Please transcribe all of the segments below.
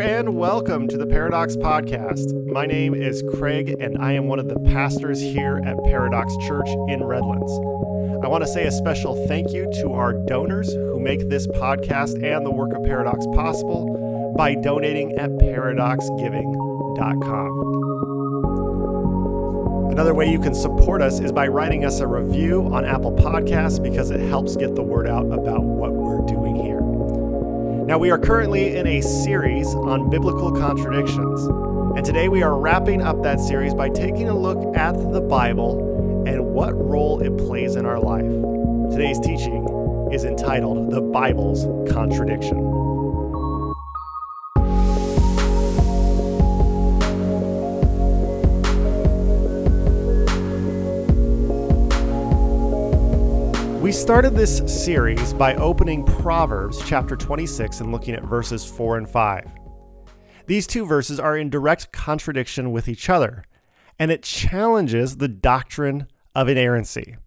and welcome to the Paradox Podcast. My name is Craig, and I am one of the pastors here at Paradox Church in Redlands. I want to say a special thank you to our donors who make this podcast and the work of Paradox possible by donating at paradoxgiving.com. Another way you can support us is by writing us a review on Apple Podcasts because it helps get the word out about what we're doing here. Now, we are currently in a series on biblical contradictions, and today we are wrapping up that series by taking a look at the Bible and what role it plays in our life. Today's teaching is entitled The Bible's Contradiction. Started this series by opening Proverbs chapter 26 and looking at verses 4 and 5. These two verses are in direct contradiction with each other, and it challenges the doctrine of inerrancy.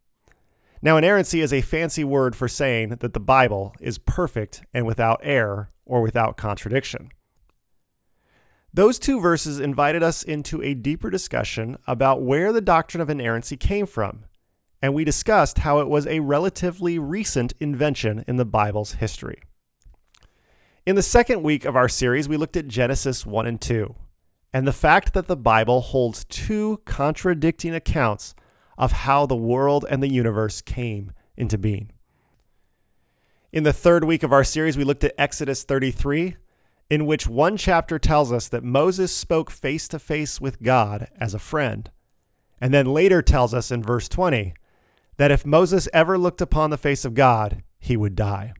Now, inerrancy is a fancy word for saying that the Bible is perfect and without error or without contradiction. Those two verses invited us into a deeper discussion about where the doctrine of inerrancy came from and we discussed how it was a relatively recent invention in the Bible's history. In the second week of our series, we looked at Genesis 1 and 2, and the fact that the Bible holds two contradicting accounts of how the world and the universe came into being. In the third week of our series, we looked at Exodus 33, in which one chapter tells us that Moses spoke face to face with God as a friend, and then later tells us in verse 20 that if Moses ever looked upon the face of God, he would die.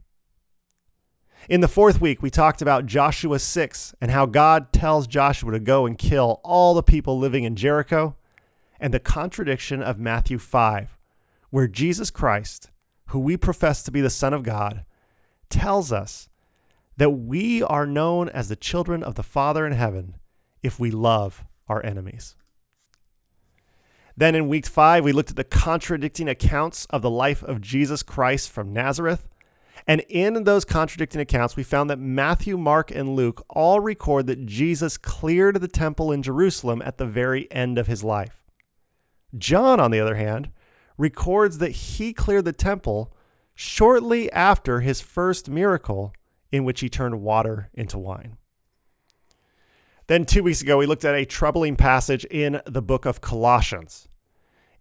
In the fourth week, we talked about Joshua 6 and how God tells Joshua to go and kill all the people living in Jericho, and the contradiction of Matthew 5, where Jesus Christ, who we profess to be the Son of God, tells us that we are known as the children of the Father in heaven if we love our enemies. Then in week five, we looked at the contradicting accounts of the life of Jesus Christ from Nazareth. And in those contradicting accounts, we found that Matthew, Mark, and Luke all record that Jesus cleared the temple in Jerusalem at the very end of his life. John, on the other hand, records that he cleared the temple shortly after his first miracle, in which he turned water into wine. Then, two weeks ago, we looked at a troubling passage in the book of Colossians.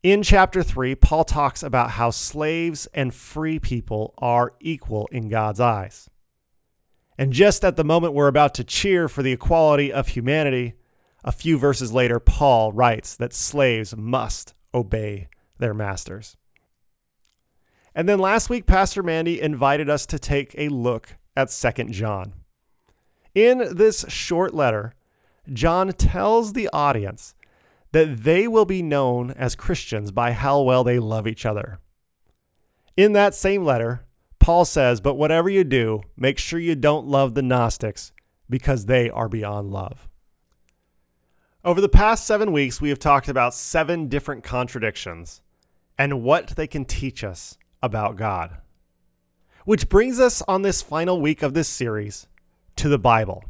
In chapter 3, Paul talks about how slaves and free people are equal in God's eyes. And just at the moment we're about to cheer for the equality of humanity, a few verses later, Paul writes that slaves must obey their masters. And then last week, Pastor Mandy invited us to take a look at 2 John. In this short letter, John tells the audience that they will be known as Christians by how well they love each other. In that same letter, Paul says, But whatever you do, make sure you don't love the Gnostics because they are beyond love. Over the past seven weeks, we have talked about seven different contradictions and what they can teach us about God. Which brings us on this final week of this series to the Bible.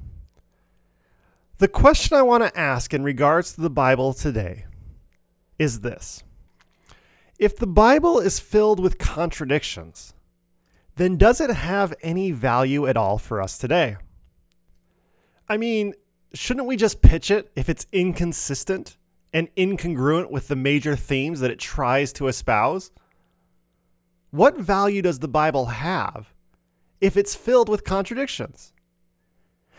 The question I want to ask in regards to the Bible today is this If the Bible is filled with contradictions, then does it have any value at all for us today? I mean, shouldn't we just pitch it if it's inconsistent and incongruent with the major themes that it tries to espouse? What value does the Bible have if it's filled with contradictions?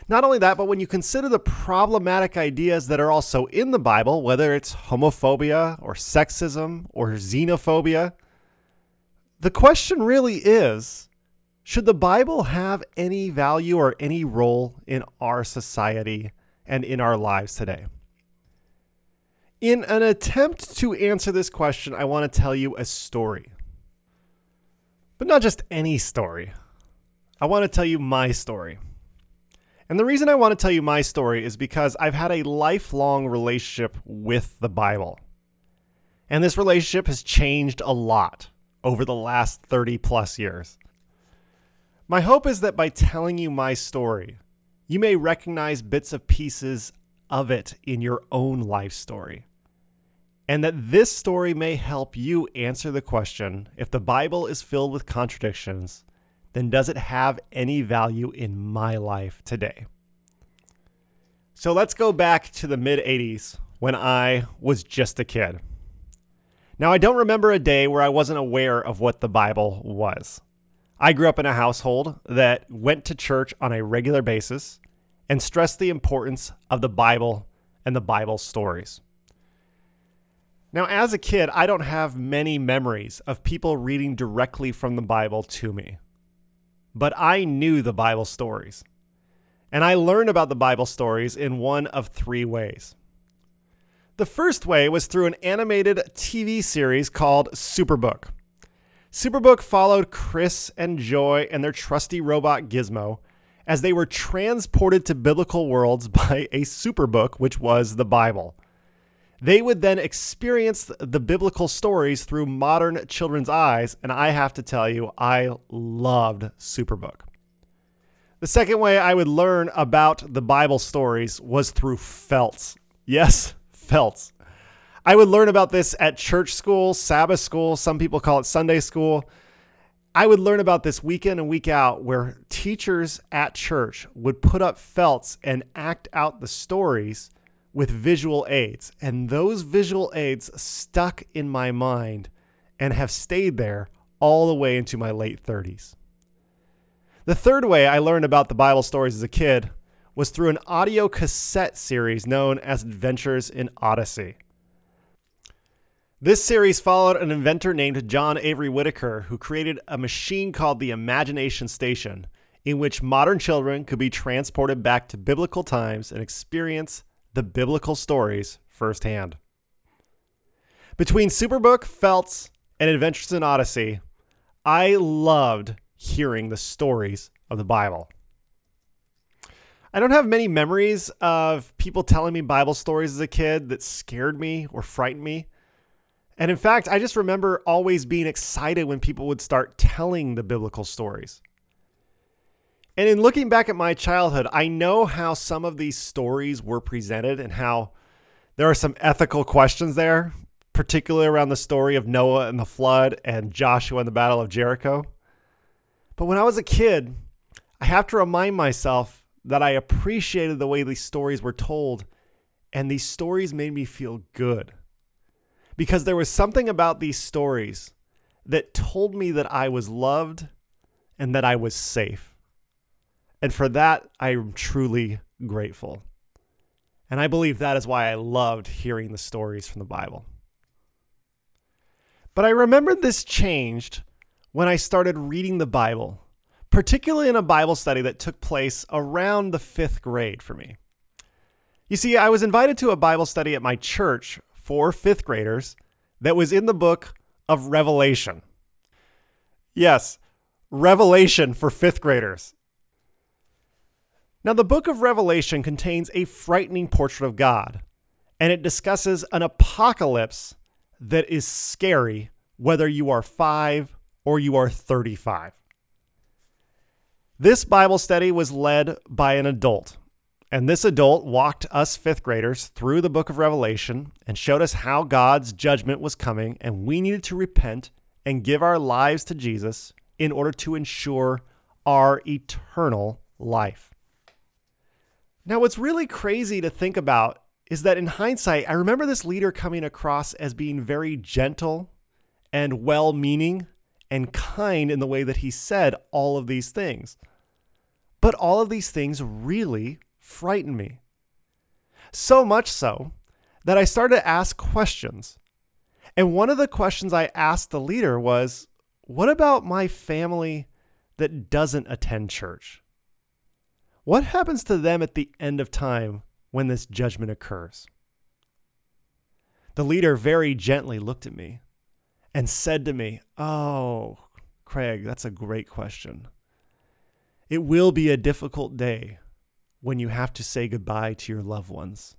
Not only that, but when you consider the problematic ideas that are also in the Bible, whether it's homophobia or sexism or xenophobia, the question really is should the Bible have any value or any role in our society and in our lives today? In an attempt to answer this question, I want to tell you a story. But not just any story. I want to tell you my story. And the reason I want to tell you my story is because I've had a lifelong relationship with the Bible. And this relationship has changed a lot over the last 30 plus years. My hope is that by telling you my story, you may recognize bits of pieces of it in your own life story. And that this story may help you answer the question if the Bible is filled with contradictions, then does it have any value in my life today? So let's go back to the mid 80s when I was just a kid. Now, I don't remember a day where I wasn't aware of what the Bible was. I grew up in a household that went to church on a regular basis and stressed the importance of the Bible and the Bible stories. Now, as a kid, I don't have many memories of people reading directly from the Bible to me, but I knew the Bible stories. And I learned about the Bible stories in one of three ways. The first way was through an animated TV series called Superbook. Superbook followed Chris and Joy and their trusty robot Gizmo as they were transported to biblical worlds by a superbook, which was the Bible. They would then experience the biblical stories through modern children's eyes, and I have to tell you, I loved Superbook. The second way I would learn about the Bible stories was through felts. Yes, felts. I would learn about this at church school, Sabbath school, some people call it Sunday school. I would learn about this week in and week out where teachers at church would put up felts and act out the stories with visual aids. And those visual aids stuck in my mind and have stayed there all the way into my late 30s. The third way I learned about the Bible stories as a kid was through an audio cassette series known as Adventures in Odyssey. This series followed an inventor named John Avery Whittaker, who created a machine called the Imagination Station, in which modern children could be transported back to biblical times and experience the biblical stories firsthand. Between Superbook, Felts, and Adventures in Odyssey, I loved hearing the stories of the Bible. I don't have many memories of people telling me Bible stories as a kid that scared me or frightened me. And in fact, I just remember always being excited when people would start telling the biblical stories. And in looking back at my childhood, I know how some of these stories were presented and how there are some ethical questions there, particularly around the story of Noah and the flood and Joshua and the Battle of Jericho. But when I was a kid, I have to remind myself that I appreciated the way these stories were told, and these stories made me feel good. Because there was something about these stories that told me that I was loved and that I was safe. And for that, I am truly grateful. And I believe that is why I loved hearing the stories from the Bible. But I remember this changed when I started reading the Bible particularly in a Bible study that took place around the fifth grade for me. You see, I was invited to a Bible study at my church for fifth graders that was in the book of Revelation. Yes, Revelation for fifth graders. Now, the book of Revelation contains a frightening portrait of God, and it discusses an apocalypse that is scary whether you are five or you are 35. This Bible study was led by an adult, and this adult walked us fifth graders through the book of Revelation and showed us how God's judgment was coming, and we needed to repent and give our lives to Jesus in order to ensure our eternal life. Now, what's really crazy to think about is that in hindsight, I remember this leader coming across as being very gentle and well meaning and kind in the way that he said all of these things. But all of these things really frightened me. So much so that I started to ask questions. And one of the questions I asked the leader was, What about my family that doesn't attend church? What happens to them at the end of time when this judgment occurs? The leader very gently looked at me and said to me, Oh, Craig, that's a great question. It will be a difficult day when you have to say goodbye to your loved ones.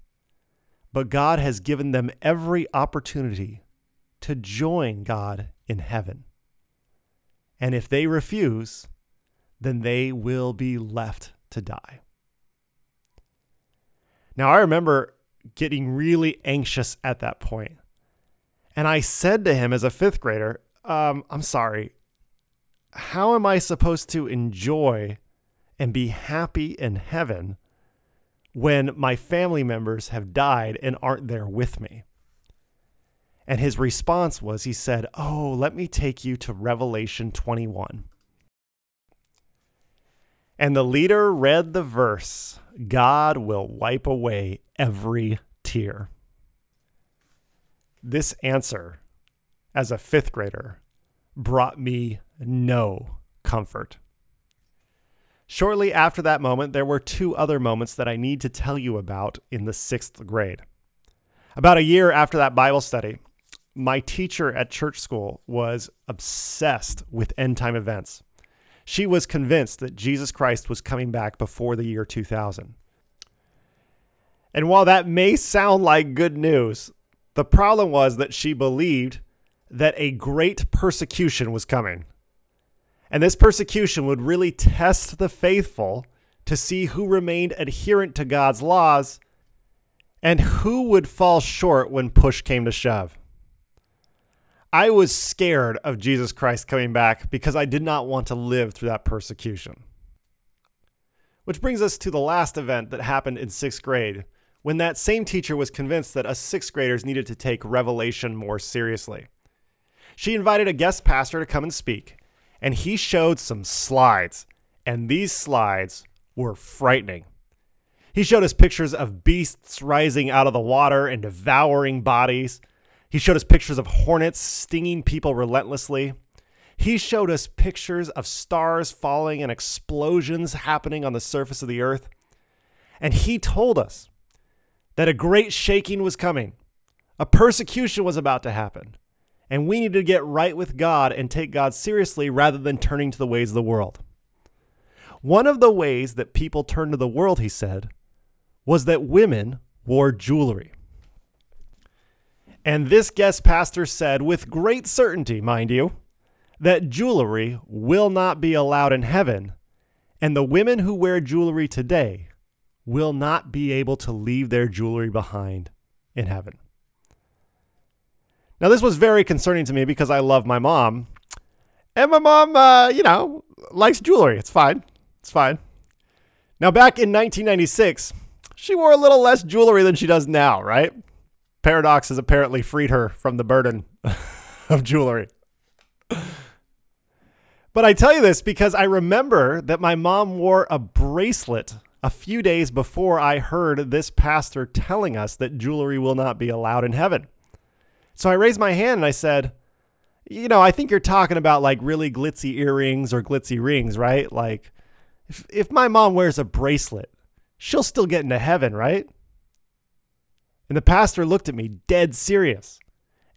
But God has given them every opportunity to join God in heaven. And if they refuse, then they will be left to die. Now, I remember getting really anxious at that point. And I said to him as a fifth grader, um, I'm sorry, how am I supposed to enjoy and be happy in heaven when my family members have died and aren't there with me? And his response was, he said, Oh, let me take you to Revelation 21. And the leader read the verse God will wipe away every tear. This answer, as a fifth grader, brought me no comfort. Shortly after that moment, there were two other moments that I need to tell you about in the sixth grade. About a year after that Bible study, my teacher at church school was obsessed with end time events. She was convinced that Jesus Christ was coming back before the year 2000. And while that may sound like good news, the problem was that she believed that a great persecution was coming. And this persecution would really test the faithful to see who remained adherent to God's laws and who would fall short when push came to shove. I was scared of Jesus Christ coming back because I did not want to live through that persecution. Which brings us to the last event that happened in sixth grade, when that same teacher was convinced that us sixth graders needed to take Revelation more seriously. She invited a guest pastor to come and speak, and he showed some slides, and these slides were frightening. He showed us pictures of beasts rising out of the water and devouring bodies. He showed us pictures of hornets stinging people relentlessly. He showed us pictures of stars falling and explosions happening on the surface of the earth. And he told us that a great shaking was coming, a persecution was about to happen, and we needed to get right with God and take God seriously rather than turning to the ways of the world. One of the ways that people turned to the world, he said, was that women wore jewelry. And this guest pastor said, with great certainty, mind you, that jewelry will not be allowed in heaven, and the women who wear jewelry today will not be able to leave their jewelry behind in heaven. Now, this was very concerning to me because I love my mom, and my mom, uh, you know, likes jewelry. It's fine. It's fine. Now, back in 1996, she wore a little less jewelry than she does now, right? Paradox has apparently freed her from the burden of jewelry. But I tell you this because I remember that my mom wore a bracelet a few days before I heard this pastor telling us that jewelry will not be allowed in heaven. So I raised my hand and I said, You know, I think you're talking about like really glitzy earrings or glitzy rings, right? Like, if, if my mom wears a bracelet, she'll still get into heaven, right? And the pastor looked at me dead serious.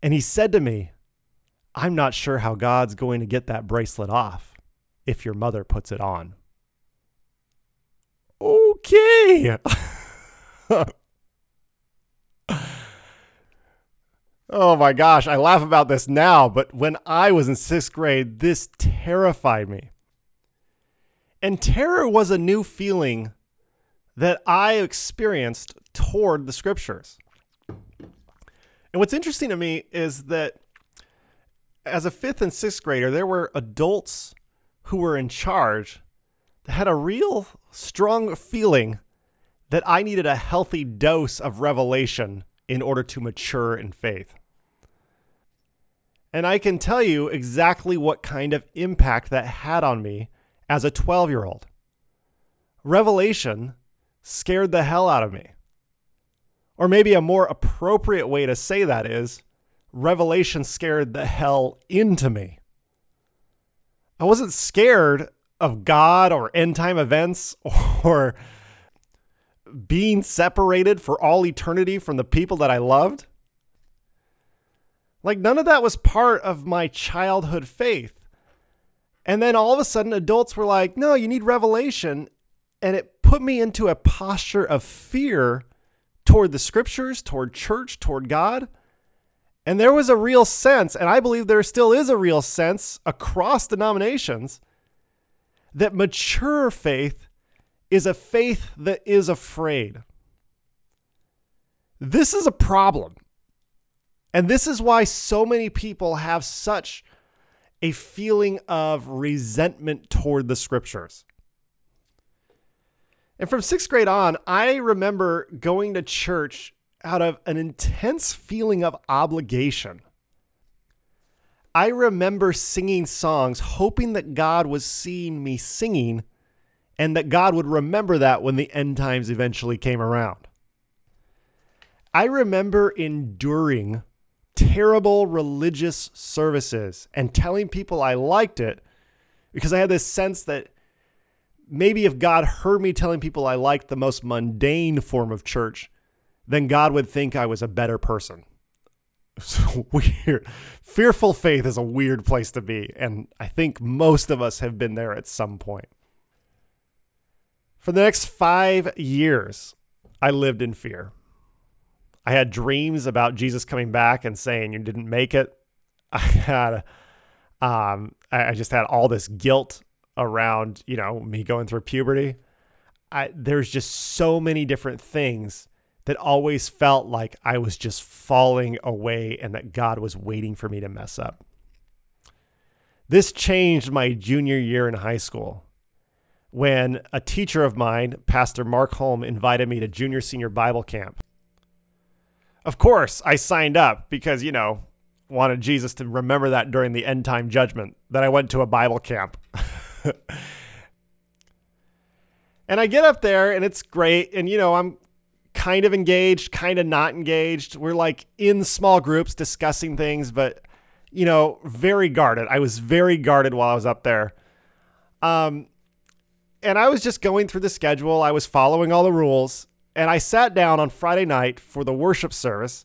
And he said to me, I'm not sure how God's going to get that bracelet off if your mother puts it on. Okay. oh my gosh, I laugh about this now, but when I was in sixth grade, this terrified me. And terror was a new feeling that I experienced toward the scriptures. And what's interesting to me is that as a fifth and sixth grader, there were adults who were in charge that had a real strong feeling that I needed a healthy dose of revelation in order to mature in faith. And I can tell you exactly what kind of impact that had on me as a 12 year old. Revelation scared the hell out of me. Or maybe a more appropriate way to say that is revelation scared the hell into me. I wasn't scared of God or end time events or being separated for all eternity from the people that I loved. Like, none of that was part of my childhood faith. And then all of a sudden, adults were like, no, you need revelation. And it put me into a posture of fear toward the scriptures, toward church, toward God. And there was a real sense, and I believe there still is a real sense across denominations, that mature faith is a faith that is afraid. This is a problem. And this is why so many people have such a feeling of resentment toward the scriptures. And from sixth grade on, I remember going to church out of an intense feeling of obligation. I remember singing songs, hoping that God was seeing me singing and that God would remember that when the end times eventually came around. I remember enduring terrible religious services and telling people I liked it because I had this sense that maybe if God heard me telling people I liked the most mundane form of church, then God would think I was a better person. So weird. Fearful faith is a weird place to be, and I think most of us have been there at some point. For the next five years, I lived in fear. I had dreams about Jesus coming back and saying you didn't make it. I had, um, I just had all this guilt around, you know, me going through puberty. I, there's just so many different things that always felt like I was just falling away and that God was waiting for me to mess up. This changed my junior year in high school when a teacher of mine, Pastor Mark Holm, invited me to junior senior Bible camp. Of course, I signed up because, you know, wanted Jesus to remember that during the end time judgment that I went to a Bible camp. and I get up there and it's great. And, you know, I'm kind of engaged, kind of not engaged. We're like in small groups discussing things, but, you know, very guarded. I was very guarded while I was up there. Um, and I was just going through the schedule. I was following all the rules. And I sat down on Friday night for the worship service.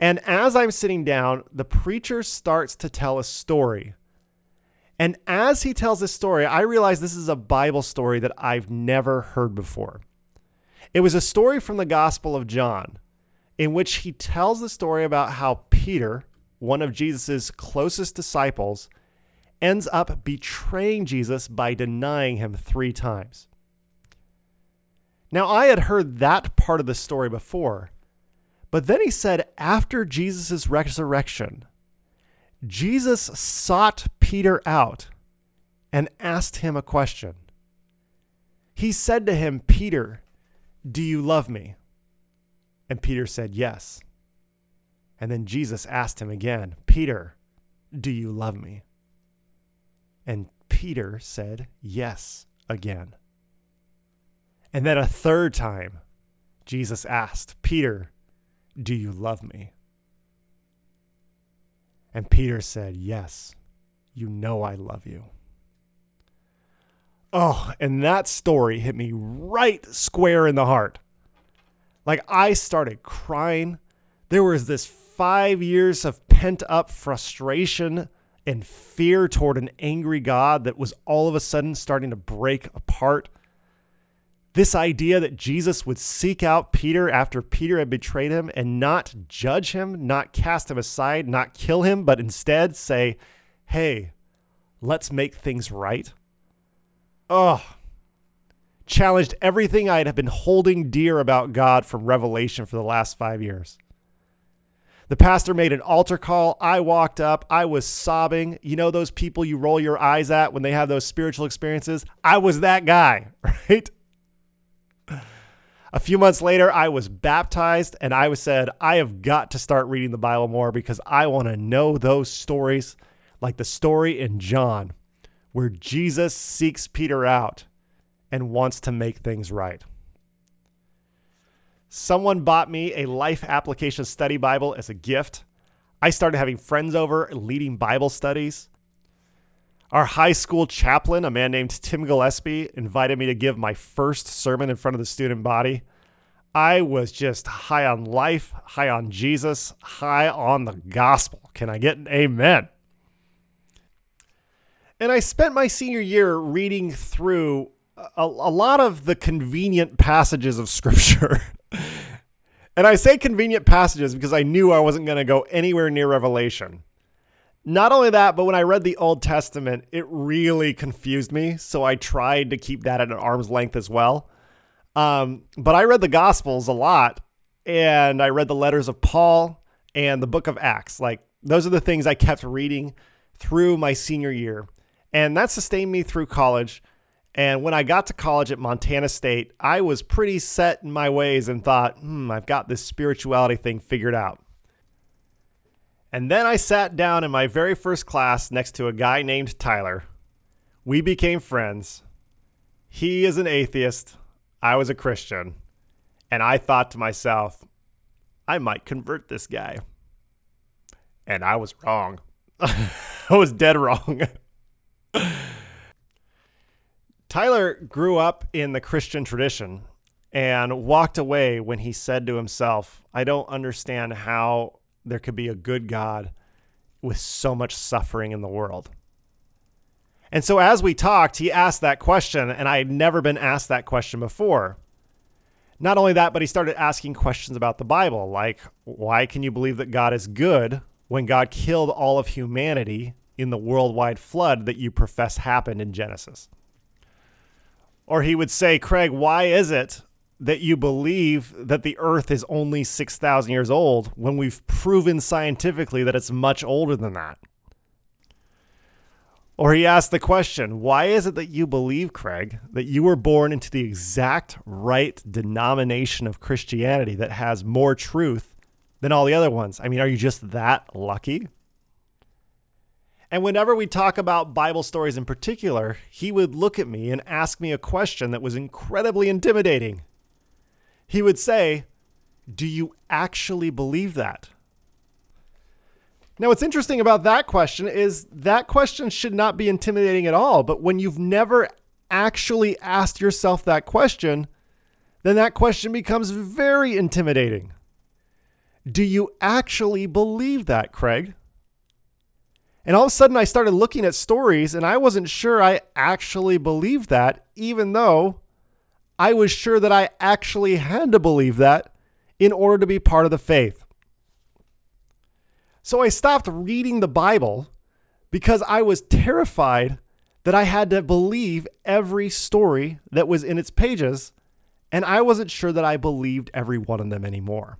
And as I'm sitting down, the preacher starts to tell a story. And as he tells this story, I realize this is a Bible story that I've never heard before. It was a story from the Gospel of John, in which he tells the story about how Peter, one of Jesus' closest disciples, ends up betraying Jesus by denying him three times. Now, I had heard that part of the story before, but then he said after Jesus' resurrection, Jesus sought Peter out and asked him a question. He said to him, Peter, do you love me? And Peter said, Yes. And then Jesus asked him again, Peter, do you love me? And Peter said, Yes, again. And then a third time, Jesus asked, Peter, do you love me? And Peter said, Yes, you know I love you. Oh, and that story hit me right square in the heart. Like I started crying. There was this five years of pent up frustration and fear toward an angry God that was all of a sudden starting to break apart. This idea that Jesus would seek out Peter after Peter had betrayed him and not judge him, not cast him aside, not kill him, but instead say, hey, let's make things right. Oh, challenged everything I had been holding dear about God from Revelation for the last five years. The pastor made an altar call. I walked up. I was sobbing. You know those people you roll your eyes at when they have those spiritual experiences? I was that guy, right? A few months later, I was baptized and I was said, I have got to start reading the Bible more because I want to know those stories like the story in John where Jesus seeks Peter out and wants to make things right. Someone bought me a life application study Bible as a gift. I started having friends over leading Bible studies. Our high school chaplain, a man named Tim Gillespie, invited me to give my first sermon in front of the student body. I was just high on life, high on Jesus, high on the gospel. Can I get an amen? And I spent my senior year reading through a, a lot of the convenient passages of scripture. and I say convenient passages because I knew I wasn't going to go anywhere near Revelation. Not only that, but when I read the Old Testament, it really confused me. So I tried to keep that at an arm's length as well. Um, but I read the Gospels a lot, and I read the letters of Paul and the book of Acts. Like, those are the things I kept reading through my senior year. And that sustained me through college. And when I got to college at Montana State, I was pretty set in my ways and thought, hmm, I've got this spirituality thing figured out. And then I sat down in my very first class next to a guy named Tyler. We became friends. He is an atheist. I was a Christian. And I thought to myself, I might convert this guy. And I was wrong. I was dead wrong. Tyler grew up in the Christian tradition and walked away when he said to himself, I don't understand how there could be a good God with so much suffering in the world. And so, as we talked, he asked that question, and I had never been asked that question before. Not only that, but he started asking questions about the Bible, like, why can you believe that God is good when God killed all of humanity in the worldwide flood that you profess happened in Genesis? Or he would say, Craig, why is it that you believe that the earth is only 6,000 years old when we've proven scientifically that it's much older than that? Or he asked the question, why is it that you believe, Craig, that you were born into the exact right denomination of Christianity that has more truth than all the other ones? I mean, are you just that lucky? And whenever we talk about Bible stories in particular, he would look at me and ask me a question that was incredibly intimidating. He would say, Do you actually believe that? Now, what's interesting about that question is that question should not be intimidating at all. But when you've never actually asked yourself that question, then that question becomes very intimidating. Do you actually believe that, Craig? And all of a sudden, I started looking at stories, and I wasn't sure I actually believed that, even though I was sure that I actually had to believe that in order to be part of the faith. So I stopped reading the Bible because I was terrified that I had to believe every story that was in its pages, and I wasn't sure that I believed every one of them anymore.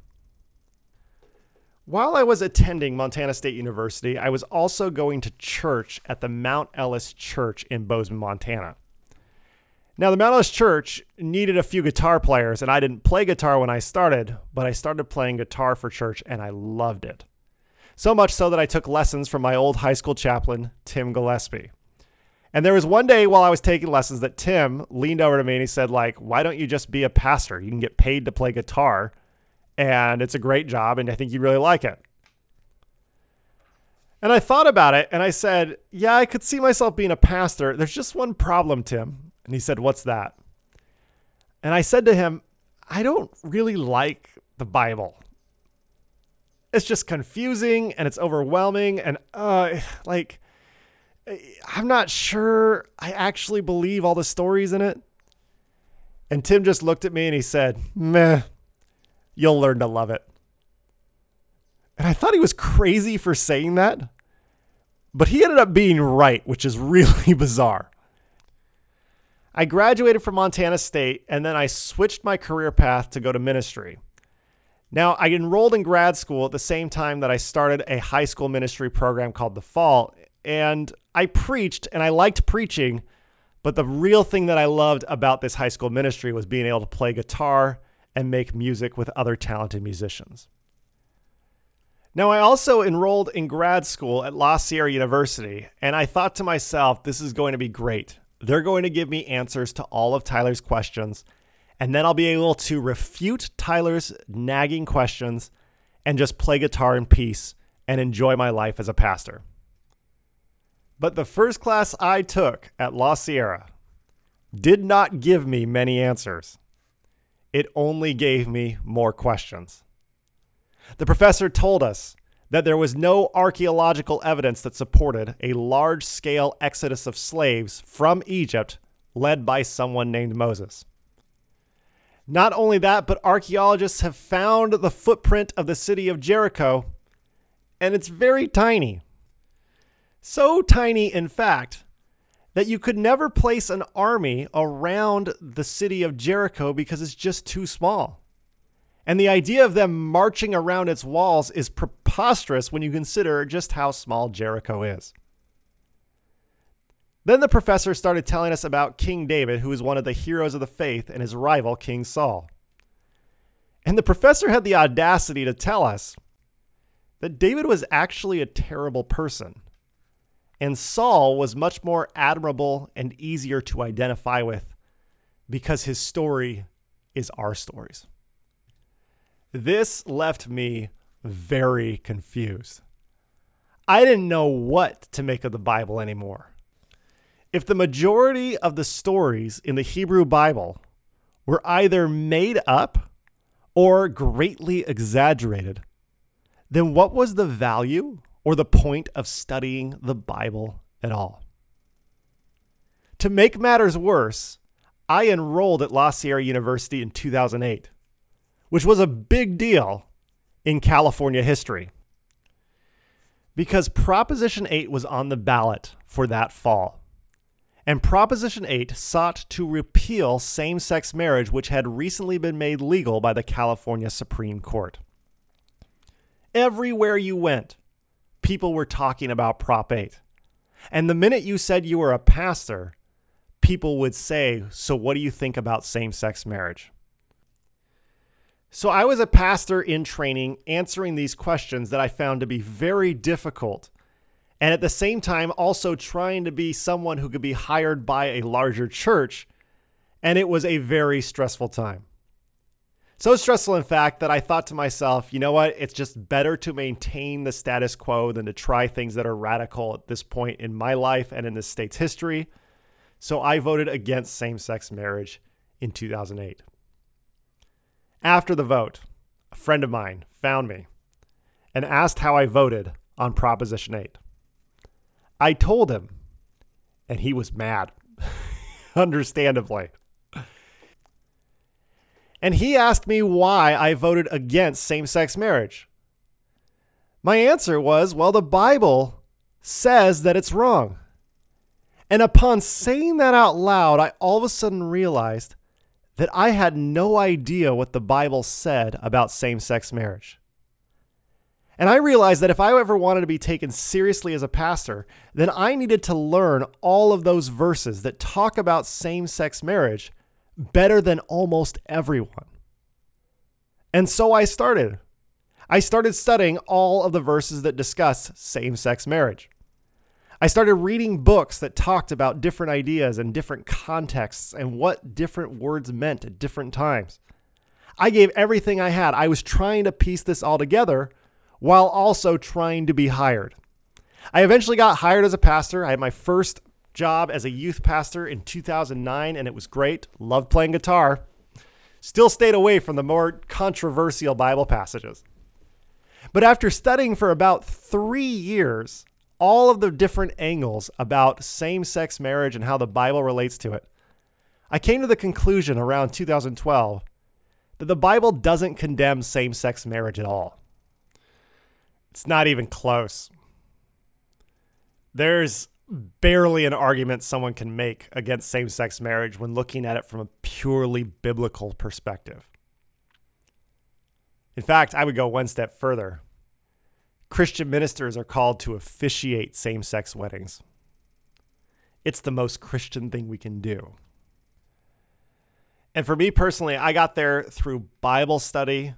While I was attending Montana State University, I was also going to church at the Mount Ellis Church in Bozeman, Montana. Now, the Mount Church needed a few guitar players, and I didn't play guitar when I started, but I started playing guitar for church and I loved it. So much so that I took lessons from my old high school chaplain, Tim Gillespie. And there was one day while I was taking lessons that Tim leaned over to me and he said, like, why don't you just be a pastor? You can get paid to play guitar and it's a great job, and I think you'd really like it. And I thought about it and I said, Yeah, I could see myself being a pastor. There's just one problem, Tim. And he said, What's that? And I said to him, I don't really like the Bible. It's just confusing and it's overwhelming. And uh, like, I'm not sure I actually believe all the stories in it. And Tim just looked at me and he said, Meh, You'll learn to love it. And I thought he was crazy for saying that, but he ended up being right, which is really bizarre. I graduated from Montana State and then I switched my career path to go to ministry. Now, I enrolled in grad school at the same time that I started a high school ministry program called The Fall, and I preached and I liked preaching, but the real thing that I loved about this high school ministry was being able to play guitar and make music with other talented musicians. Now, I also enrolled in grad school at La Sierra University, and I thought to myself, this is going to be great. They're going to give me answers to all of Tyler's questions, and then I'll be able to refute Tyler's nagging questions and just play guitar in peace and enjoy my life as a pastor. But the first class I took at La Sierra did not give me many answers it only gave me more questions. The professor told us that there was no archaeological evidence that supported a large scale exodus of slaves from Egypt led by someone named Moses. Not only that, but archaeologists have found the footprint of the city of Jericho, and it's very tiny. So tiny, in fact, that you could never place an army around the city of Jericho because it's just too small. And the idea of them marching around its walls is preposterous when you consider just how small Jericho is. Then the professor started telling us about King David, who was one of the heroes of the faith, and his rival, King Saul. And the professor had the audacity to tell us that David was actually a terrible person, and Saul was much more admirable and easier to identify with because his story is our stories. This left me very confused. I didn't know what to make of the Bible anymore. If the majority of the stories in the Hebrew Bible were either made up or greatly exaggerated, then what was the value or the point of studying the Bible at all? To make matters worse, I enrolled at La Sierra University in 2008, which was a big deal in California history because Proposition 8 was on the ballot for that fall and Proposition 8 sought to repeal same sex marriage, which had recently been made legal by the California Supreme Court. Everywhere you went, people were talking about Prop 8. And the minute you said you were a pastor, people would say, So, what do you think about same sex marriage? So, I was a pastor in training answering these questions that I found to be very difficult and at the same time also trying to be someone who could be hired by a larger church. And it was a very stressful time. So stressful, in fact, that I thought to myself, you know what? It's just better to maintain the status quo than to try things that are radical at this point in my life and in this state's history. So I voted against same sex marriage in 2008. After the vote, a friend of mine found me and asked how I voted on Proposition 8. I told him, and he was mad, understandably. And he asked me why I voted against same sex marriage. My answer was well, the Bible says that it's wrong. And upon saying that out loud, I all of a sudden realized that I had no idea what the Bible said about same sex marriage. And I realized that if I ever wanted to be taken seriously as a pastor, then I needed to learn all of those verses that talk about same sex marriage better than almost everyone. And so I started. I started studying all of the verses that discuss same sex marriage. I started reading books that talked about different ideas and different contexts and what different words meant at different times. I gave everything I had. I was trying to piece this all together while also trying to be hired. I eventually got hired as a pastor. I had my first job as a youth pastor in 2009, and it was great. Loved playing guitar. Still stayed away from the more controversial Bible passages. But after studying for about three years, all of the different angles about same sex marriage and how the Bible relates to it, I came to the conclusion around 2012 that the Bible doesn't condemn same sex marriage at all. It's not even close. There's barely an argument someone can make against same sex marriage when looking at it from a purely biblical perspective. In fact, I would go one step further. Christian ministers are called to officiate same sex weddings. It's the most Christian thing we can do. And for me personally, I got there through Bible study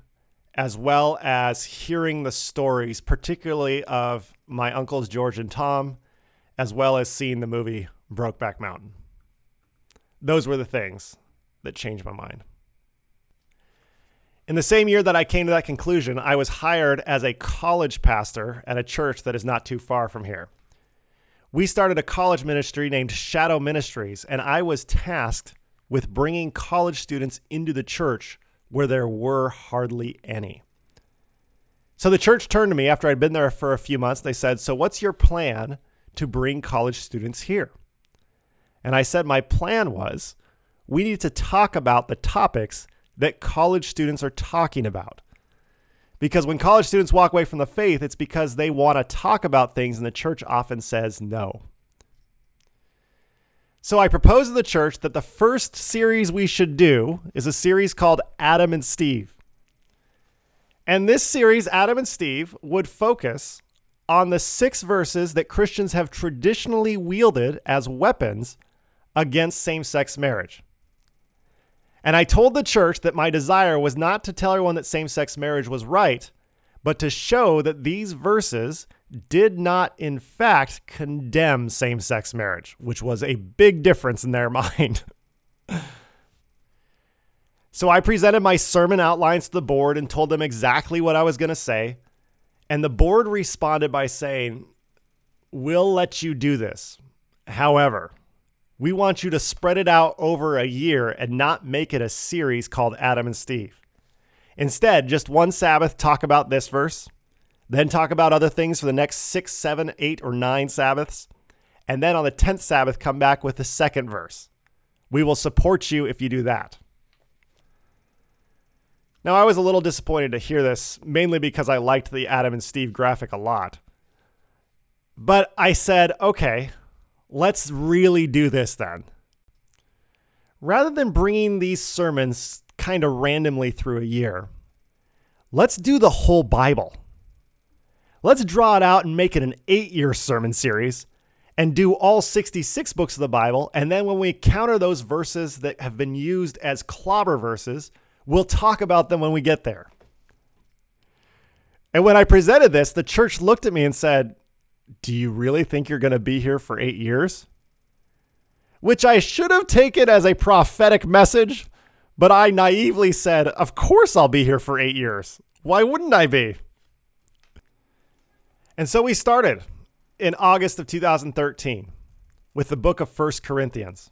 as well as hearing the stories, particularly of my uncles George and Tom, as well as seeing the movie Brokeback Mountain. Those were the things that changed my mind. In the same year that I came to that conclusion, I was hired as a college pastor at a church that is not too far from here. We started a college ministry named Shadow Ministries, and I was tasked with bringing college students into the church where there were hardly any. So the church turned to me after I'd been there for a few months. They said, So, what's your plan to bring college students here? And I said, My plan was we need to talk about the topics that college students are talking about. Because when college students walk away from the faith, it's because they want to talk about things, and the church often says no. So I propose to the church that the first series we should do is a series called Adam and Steve. And this series, Adam and Steve, would focus on the six verses that Christians have traditionally wielded as weapons against same sex marriage. And I told the church that my desire was not to tell everyone that same sex marriage was right, but to show that these verses did not, in fact, condemn same sex marriage, which was a big difference in their mind. so I presented my sermon outlines to the board and told them exactly what I was going to say. And the board responded by saying, We'll let you do this. However, we want you to spread it out over a year and not make it a series called Adam and Steve. Instead, just one Sabbath, talk about this verse, then talk about other things for the next six, seven, eight, or nine Sabbaths. And then on the 10th Sabbath, come back with the second verse. We will support you if you do that. Now, I was a little disappointed to hear this, mainly because I liked the Adam and Steve graphic a lot. But I said, okay, let's really do this then. Rather than bringing these sermons kind of randomly through a year, let's do the whole Bible. Let's draw it out and make it an eight year sermon series and do all 66 books of the Bible. And then when we counter those verses that have been used as clobber verses, we'll talk about them when we get there. And when I presented this, the church looked at me and said, Do you really think you're going to be here for eight years? Which I should have taken as a prophetic message, but I naively said, Of course I'll be here for eight years. Why wouldn't I be? And so we started in August of 2013 with the book of First Corinthians.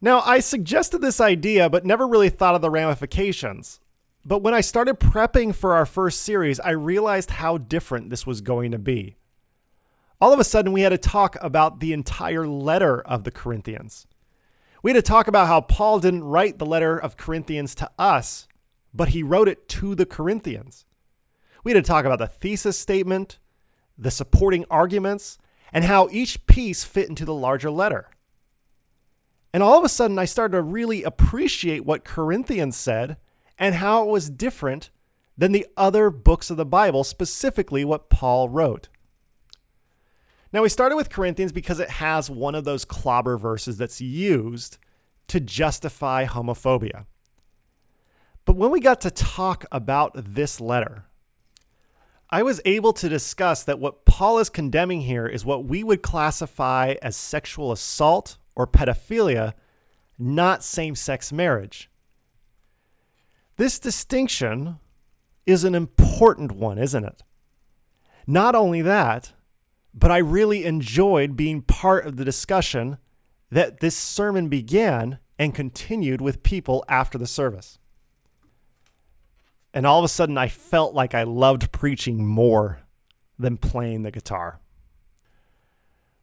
Now, I suggested this idea, but never really thought of the ramifications. But when I started prepping for our first series, I realized how different this was going to be. All of a sudden, we had to talk about the entire letter of the Corinthians. We had to talk about how Paul didn't write the letter of Corinthians to us, but he wrote it to the Corinthians. We had to talk about the thesis statement, the supporting arguments, and how each piece fit into the larger letter. And all of a sudden, I started to really appreciate what Corinthians said and how it was different than the other books of the Bible, specifically what Paul wrote. Now, we started with Corinthians because it has one of those clobber verses that's used to justify homophobia. But when we got to talk about this letter, I was able to discuss that what Paul is condemning here is what we would classify as sexual assault or pedophilia, not same sex marriage. This distinction is an important one, isn't it? Not only that, but I really enjoyed being part of the discussion that this sermon began and continued with people after the service. And all of a sudden, I felt like I loved preaching more than playing the guitar.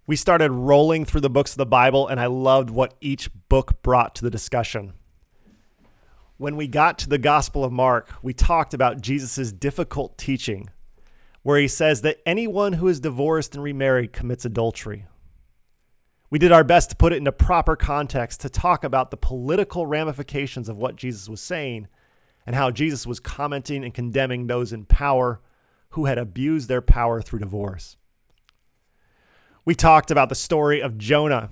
We started rolling through the books of the Bible, and I loved what each book brought to the discussion. When we got to the Gospel of Mark, we talked about Jesus' difficult teaching, where he says that anyone who is divorced and remarried commits adultery. We did our best to put it into proper context to talk about the political ramifications of what Jesus was saying and how Jesus was commenting and condemning those in power who had abused their power through divorce. We talked about the story of Jonah,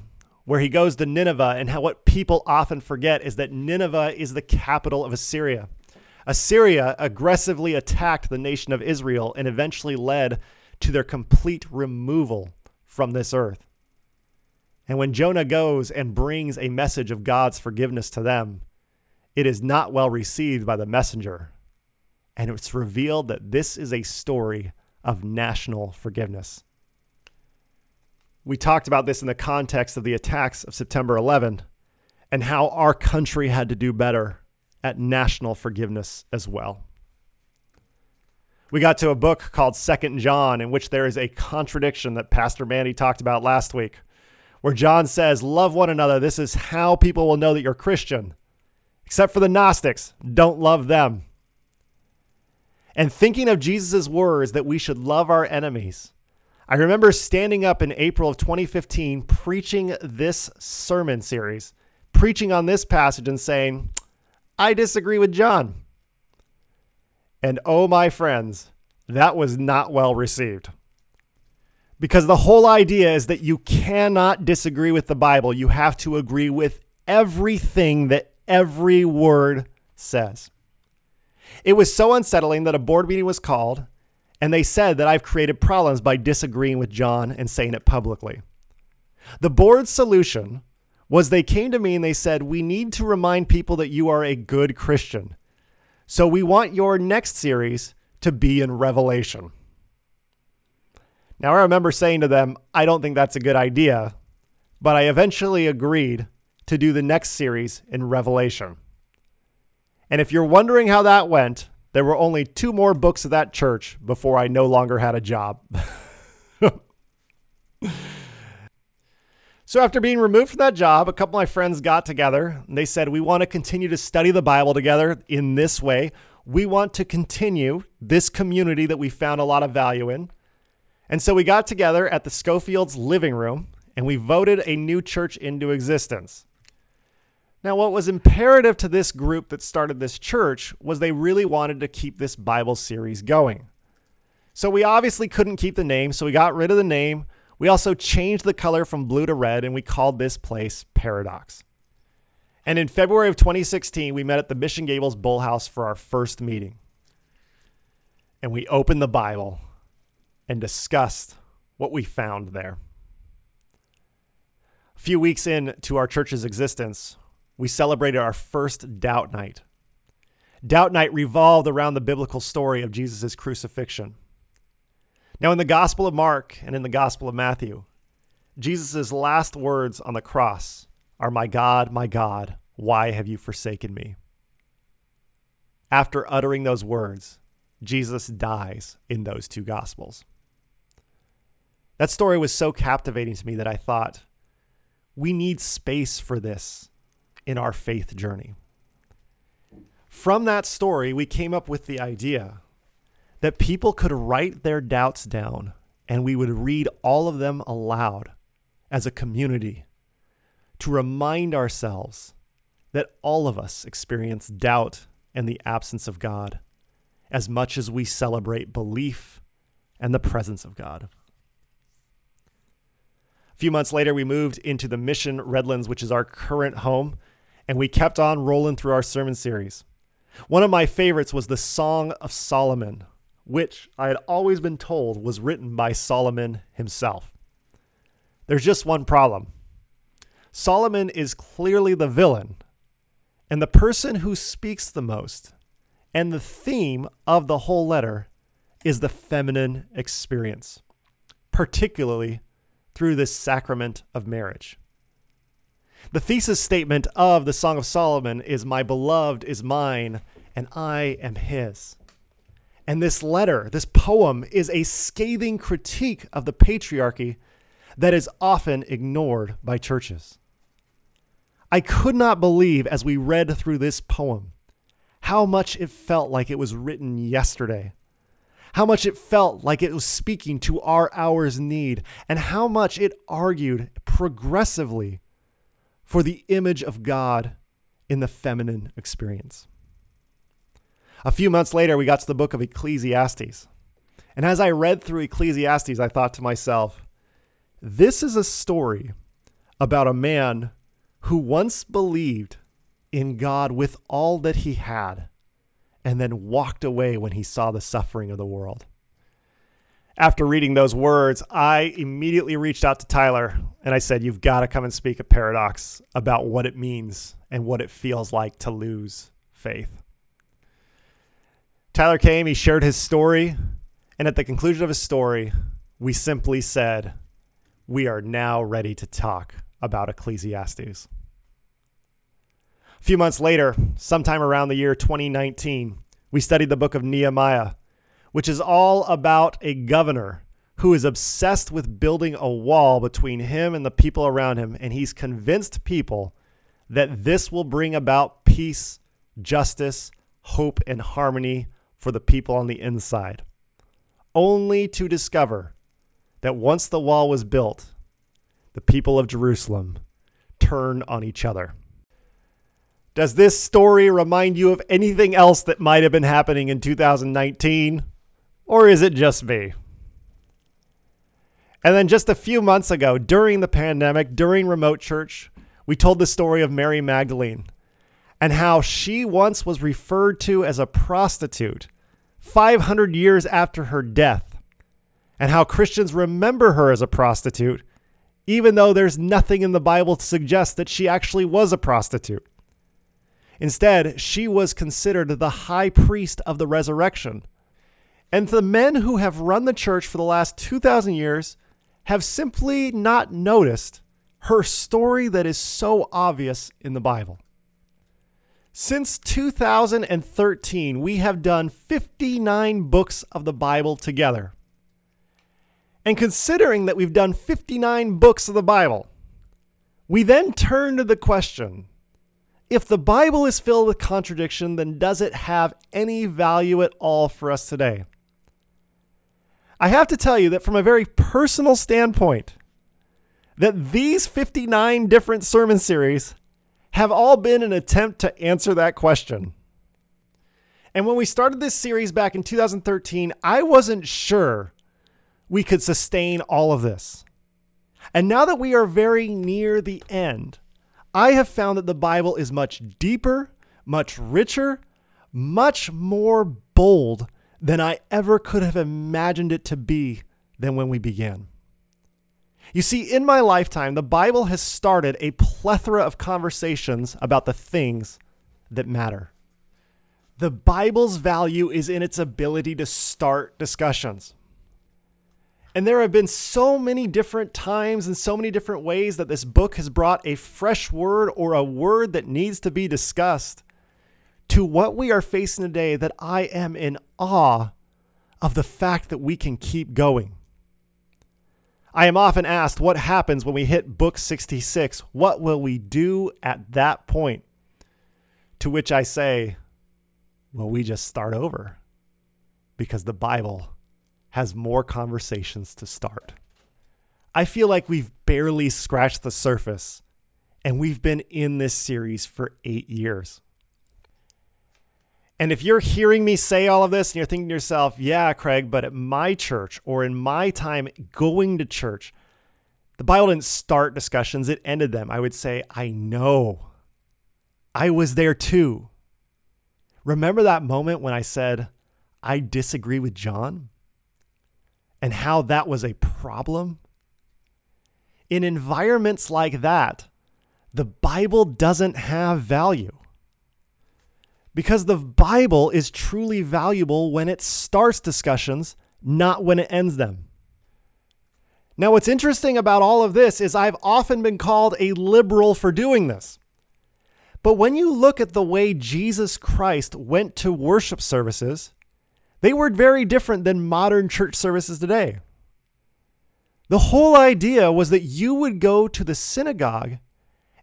where he goes to Nineveh, and how what people often forget is that Nineveh is the capital of Assyria. Assyria aggressively attacked the nation of Israel and eventually led to their complete removal from this earth. And when Jonah goes and brings a message of God's forgiveness to them, it is not well received by the messenger. And it's revealed that this is a story of national forgiveness. We talked about this in the context of the attacks of September 11 and how our country had to do better at national forgiveness as well. We got to a book called Second John, in which there is a contradiction that Pastor Mandy talked about last week, where John says, Love one another. This is how people will know that you're Christian except for the Gnostics. Don't love them. And thinking of Jesus' words that we should love our enemies, I remember standing up in April of 2015 preaching this sermon series, preaching on this passage and saying, I disagree with John. And oh, my friends, that was not well received. Because the whole idea is that you cannot disagree with the Bible. You have to agree with everything that every word says. It was so unsettling that a board meeting was called, and they said that I've created problems by disagreeing with John and saying it publicly. The board's solution was they came to me and they said, We need to remind people that you are a good Christian. So we want your next series to be in Revelation. Now, I remember saying to them, I don't think that's a good idea, but I eventually agreed to do the next series in Revelation. And if you're wondering how that went, there were only two more books of that church before I no longer had a job. so, after being removed from that job, a couple of my friends got together and they said, We want to continue to study the Bible together in this way. We want to continue this community that we found a lot of value in. And so we got together at the Schofield's living room and we voted a new church into existence. Now, what was imperative to this group that started this church was they really wanted to keep this Bible series going. So we obviously couldn't keep the name, so we got rid of the name. We also changed the color from blue to red and we called this place Paradox. And in February of 2016, we met at the Mission Gables Bowl House for our first meeting. And we opened the Bible and discussed what we found there. A few weeks into our church's existence, we celebrated our first Doubt Night. Doubt Night revolved around the biblical story of Jesus' crucifixion. Now, in the Gospel of Mark and in the Gospel of Matthew, Jesus' last words on the cross are, My God, my God, why have you forsaken me? After uttering those words, Jesus dies in those two Gospels. That story was so captivating to me that I thought, we need space for this in our faith journey. From that story, we came up with the idea that people could write their doubts down and we would read all of them aloud as a community to remind ourselves that all of us experience doubt and the absence of God as much as we celebrate belief and the presence of God A few months later, we moved into the Mission Redlands, which is our current home, and we kept on rolling through our sermon series. One of my favorites was the Song of Solomon, which I had always been told was written by Solomon himself. There's just one problem Solomon is clearly the villain, and the person who speaks the most, and the theme of the whole letter is the feminine experience, particularly through this sacrament of marriage. The thesis statement of the Song of Solomon is My beloved is mine, and I am his. And this letter, this poem, is a scathing critique of the patriarchy that is often ignored by churches. I could not believe as we read through this poem how much it felt like it was written yesterday how much it felt like it was speaking to our hour's need, and how much it argued progressively for the image of God in the feminine experience. A few months later, we got to the book of Ecclesiastes. And as I read through Ecclesiastes, I thought to myself, this is a story about a man who once believed in God with all that he had and then walked away when he saw the suffering of the world. After reading those words, I immediately reached out to Tyler and I said, You've got to come and speak at Paradox about what it means and what it feels like to lose faith. Tyler came, he shared his story, and at the conclusion of his story, we simply said, We are now ready to talk about Ecclesiastes. A few months later, sometime around the year 2019, we studied the book of Nehemiah, which is all about a governor who is obsessed with building a wall between him and the people around him. And he's convinced people that this will bring about peace, justice, hope, and harmony for the people on the inside. Only to discover that once the wall was built, the people of Jerusalem turned on each other. Does this story remind you of anything else that might have been happening in 2019? Or is it just me? And then just a few months ago, during the pandemic, during remote church, we told the story of Mary Magdalene and how she once was referred to as a prostitute 500 years after her death, and how Christians remember her as a prostitute, even though there's nothing in the Bible to suggest that she actually was a prostitute. Instead, she was considered the high priest of the resurrection. And the men who have run the church for the last 2,000 years have simply not noticed her story that is so obvious in the Bible. Since 2013, we have done 59 books of the Bible together. And considering that we've done 59 books of the Bible, we then turn to the question if the Bible is filled with contradiction, then does it have any value at all for us today? I have to tell you that from a very personal standpoint, that these 59 different sermon series have all been an attempt to answer that question. And when we started this series back in 2013, I wasn't sure we could sustain all of this. And now that we are very near the end, I have found that the Bible is much deeper, much richer, much more bold than I ever could have imagined it to be than when we began. You see, in my lifetime, the Bible has started a plethora of conversations about the things that matter. The Bible's value is in its ability to start discussions. And there have been so many different times and so many different ways that this book has brought a fresh word or a word that needs to be discussed to what we are facing today that I am in awe of the fact that we can keep going. I am often asked what happens when we hit book 66. What will we do at that point? To which I say, well, we just start over because the Bible has more conversations to start. I feel like we've barely scratched the surface, and we've been in this series for eight years. And if you're hearing me say all of this and you're thinking to yourself, yeah, Craig, but at my church or in my time going to church, the Bible didn't start discussions, it ended them. I would say, I know. I was there too. Remember that moment when I said, I disagree with John? and how that was a problem? In environments like that, the Bible doesn't have value. Because the Bible is truly valuable when it starts discussions, not when it ends them. Now, what's interesting about all of this is I've often been called a liberal for doing this. But when you look at the way Jesus Christ went to worship services, they were very different than modern church services today. The whole idea was that you would go to the synagogue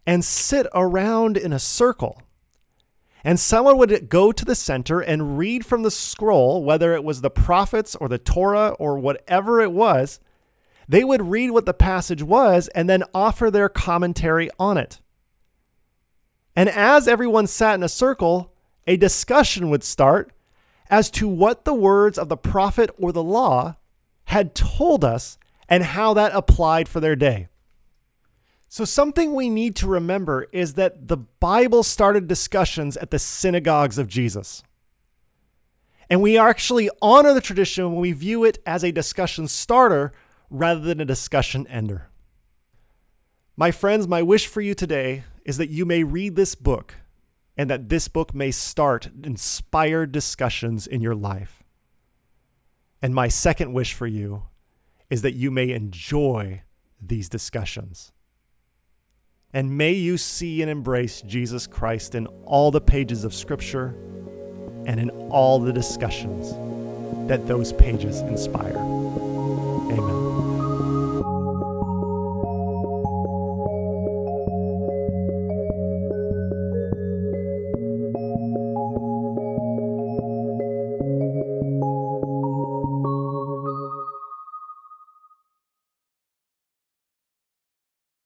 and sit around in a circle. And someone would go to the center and read from the scroll, whether it was the prophets or the Torah or whatever it was. They would read what the passage was and then offer their commentary on it. And as everyone sat in a circle, a discussion would start as to what the words of the prophet or the law had told us and how that applied for their day. So, something we need to remember is that the Bible started discussions at the synagogues of Jesus. And we actually honor the tradition when we view it as a discussion starter rather than a discussion ender. My friends, my wish for you today is that you may read this book and that this book may start inspired discussions in your life. And my second wish for you is that you may enjoy these discussions. And may you see and embrace Jesus Christ in all the pages of Scripture and in all the discussions that those pages inspire. Amen.